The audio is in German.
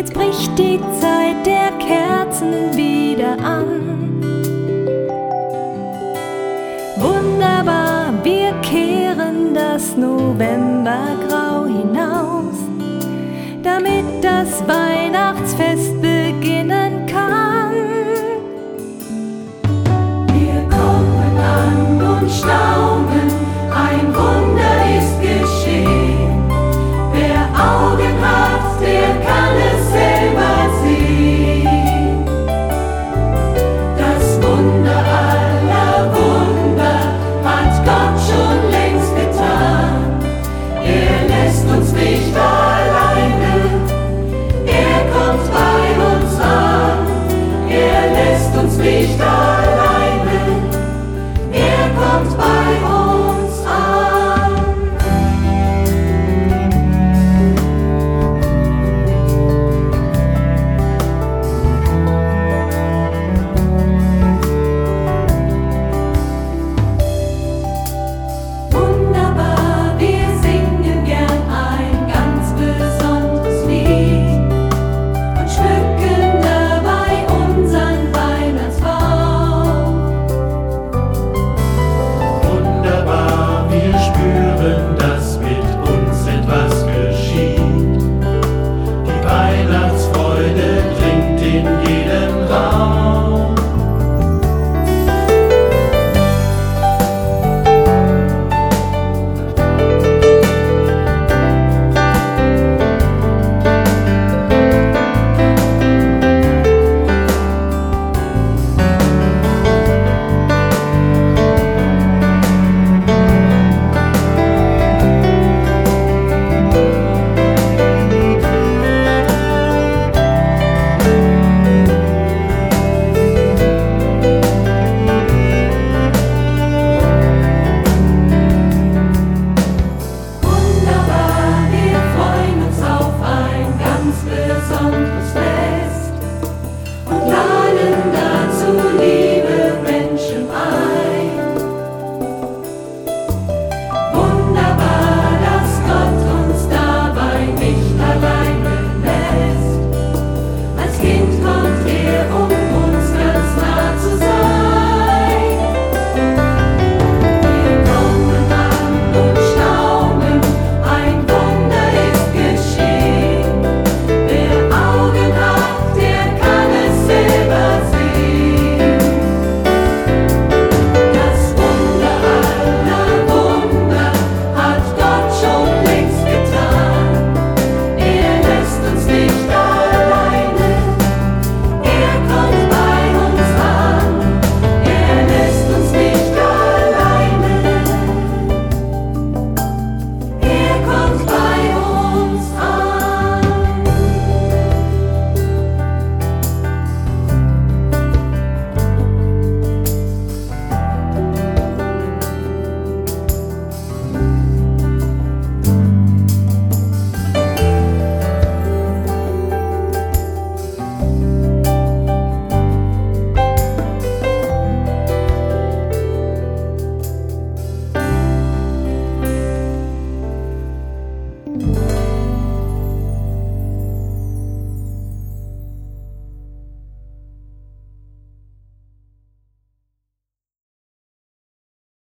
Jetzt bricht die Zeit der Kerzen wieder an. Wunderbar, wir kehren das Novembergrau hinaus, damit das Weihnachtsfest uns nicht ein.